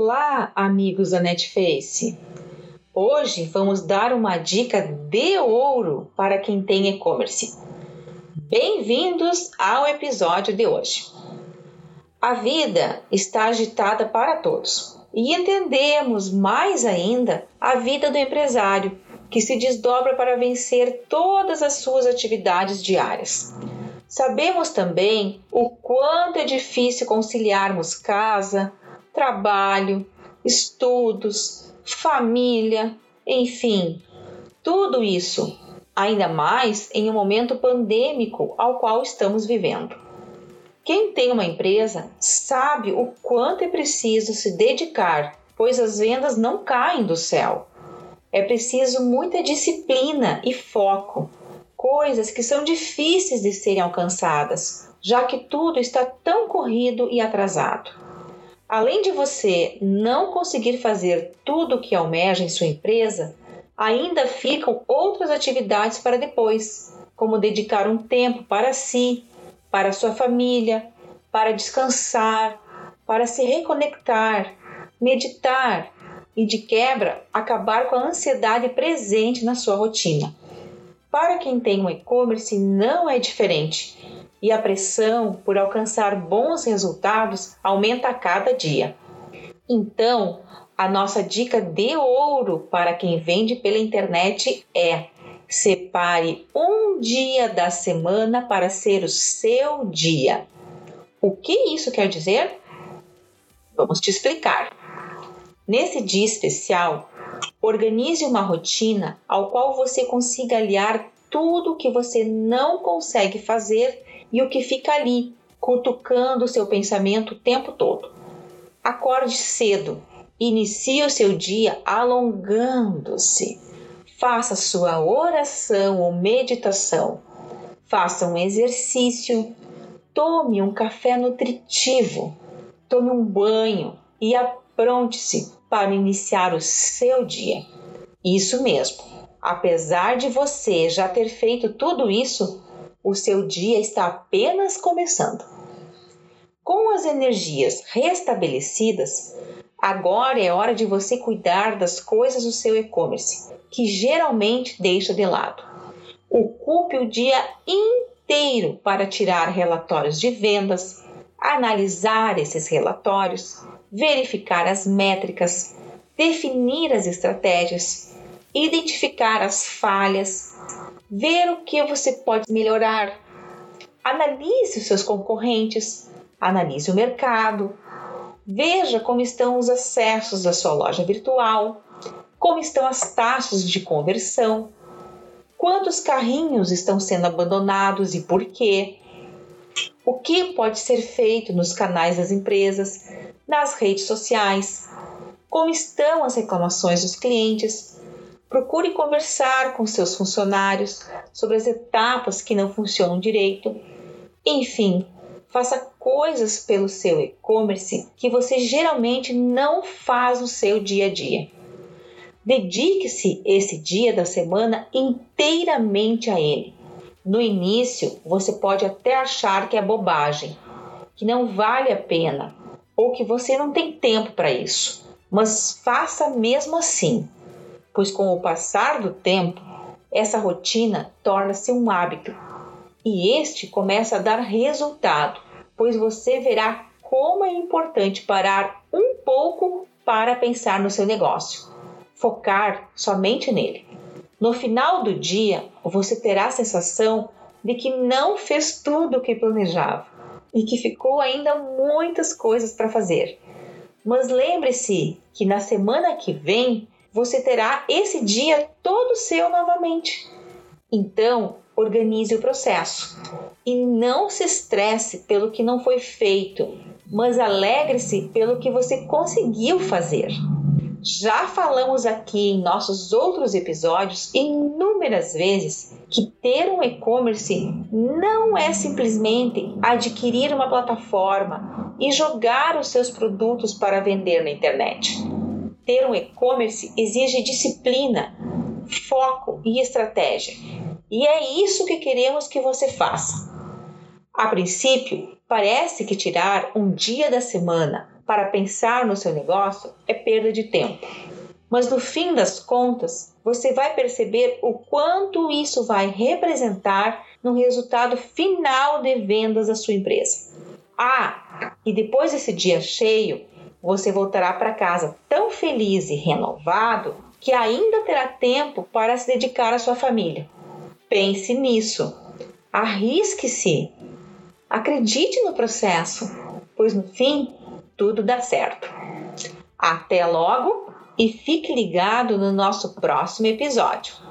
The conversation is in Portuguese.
Olá, amigos da Netface! Hoje vamos dar uma dica de ouro para quem tem e-commerce. Bem-vindos ao episódio de hoje. A vida está agitada para todos e entendemos mais ainda a vida do empresário que se desdobra para vencer todas as suas atividades diárias. Sabemos também o quanto é difícil conciliarmos casa, trabalho, estudos, família, enfim, tudo isso, ainda mais em um momento pandêmico ao qual estamos vivendo. Quem tem uma empresa sabe o quanto é preciso se dedicar, pois as vendas não caem do céu. É preciso muita disciplina e foco, coisas que são difíceis de serem alcançadas, já que tudo está tão corrido e atrasado. Além de você não conseguir fazer tudo o que almeja em sua empresa, ainda ficam outras atividades para depois, como dedicar um tempo para si, para sua família, para descansar, para se reconectar, meditar e, de quebra, acabar com a ansiedade presente na sua rotina. Para quem tem um e-commerce, não é diferente e a pressão por alcançar bons resultados aumenta a cada dia. Então, a nossa dica de ouro para quem vende pela internet é: separe um dia da semana para ser o seu dia. O que isso quer dizer? Vamos te explicar. Nesse dia especial, organize uma rotina ao qual você consiga aliar tudo o que você não consegue fazer e o que fica ali, cutucando o seu pensamento o tempo todo. Acorde cedo, inicie o seu dia alongando-se. Faça sua oração ou meditação. Faça um exercício. Tome um café nutritivo. Tome um banho e apronte-se para iniciar o seu dia. Isso mesmo. Apesar de você já ter feito tudo isso, o seu dia está apenas começando. Com as energias restabelecidas, agora é hora de você cuidar das coisas do seu e-commerce, que geralmente deixa de lado. Ocupe o dia inteiro para tirar relatórios de vendas, analisar esses relatórios, verificar as métricas, definir as estratégias, identificar as falhas, ver o que você pode melhorar. Analise os seus concorrentes, analise o mercado, veja como estão os acessos da sua loja virtual, como estão as taxas de conversão, quantos carrinhos estão sendo abandonados e por quê. O que pode ser feito nos canais das empresas, nas redes sociais, como estão as reclamações dos clientes, Procure conversar com seus funcionários sobre as etapas que não funcionam direito. Enfim, faça coisas pelo seu e-commerce que você geralmente não faz no seu dia a dia. Dedique-se esse dia da semana inteiramente a ele. No início, você pode até achar que é bobagem, que não vale a pena ou que você não tem tempo para isso, mas faça mesmo assim pois com o passar do tempo, essa rotina torna-se um hábito e este começa a dar resultado, pois você verá como é importante parar um pouco para pensar no seu negócio, focar somente nele. No final do dia, você terá a sensação de que não fez tudo o que planejava e que ficou ainda muitas coisas para fazer. Mas lembre-se que na semana que vem você terá esse dia todo seu novamente. Então, organize o processo e não se estresse pelo que não foi feito, mas alegre-se pelo que você conseguiu fazer. Já falamos aqui em nossos outros episódios inúmeras vezes que ter um e-commerce não é simplesmente adquirir uma plataforma e jogar os seus produtos para vender na internet ter um e-commerce exige disciplina, foco e estratégia. E é isso que queremos que você faça. A princípio, parece que tirar um dia da semana para pensar no seu negócio é perda de tempo. Mas no fim das contas, você vai perceber o quanto isso vai representar no resultado final de vendas da sua empresa. Ah, e depois desse dia cheio, você voltará para casa tão feliz e renovado que ainda terá tempo para se dedicar à sua família. Pense nisso. Arrisque-se. Acredite no processo, pois no fim tudo dá certo. Até logo e fique ligado no nosso próximo episódio.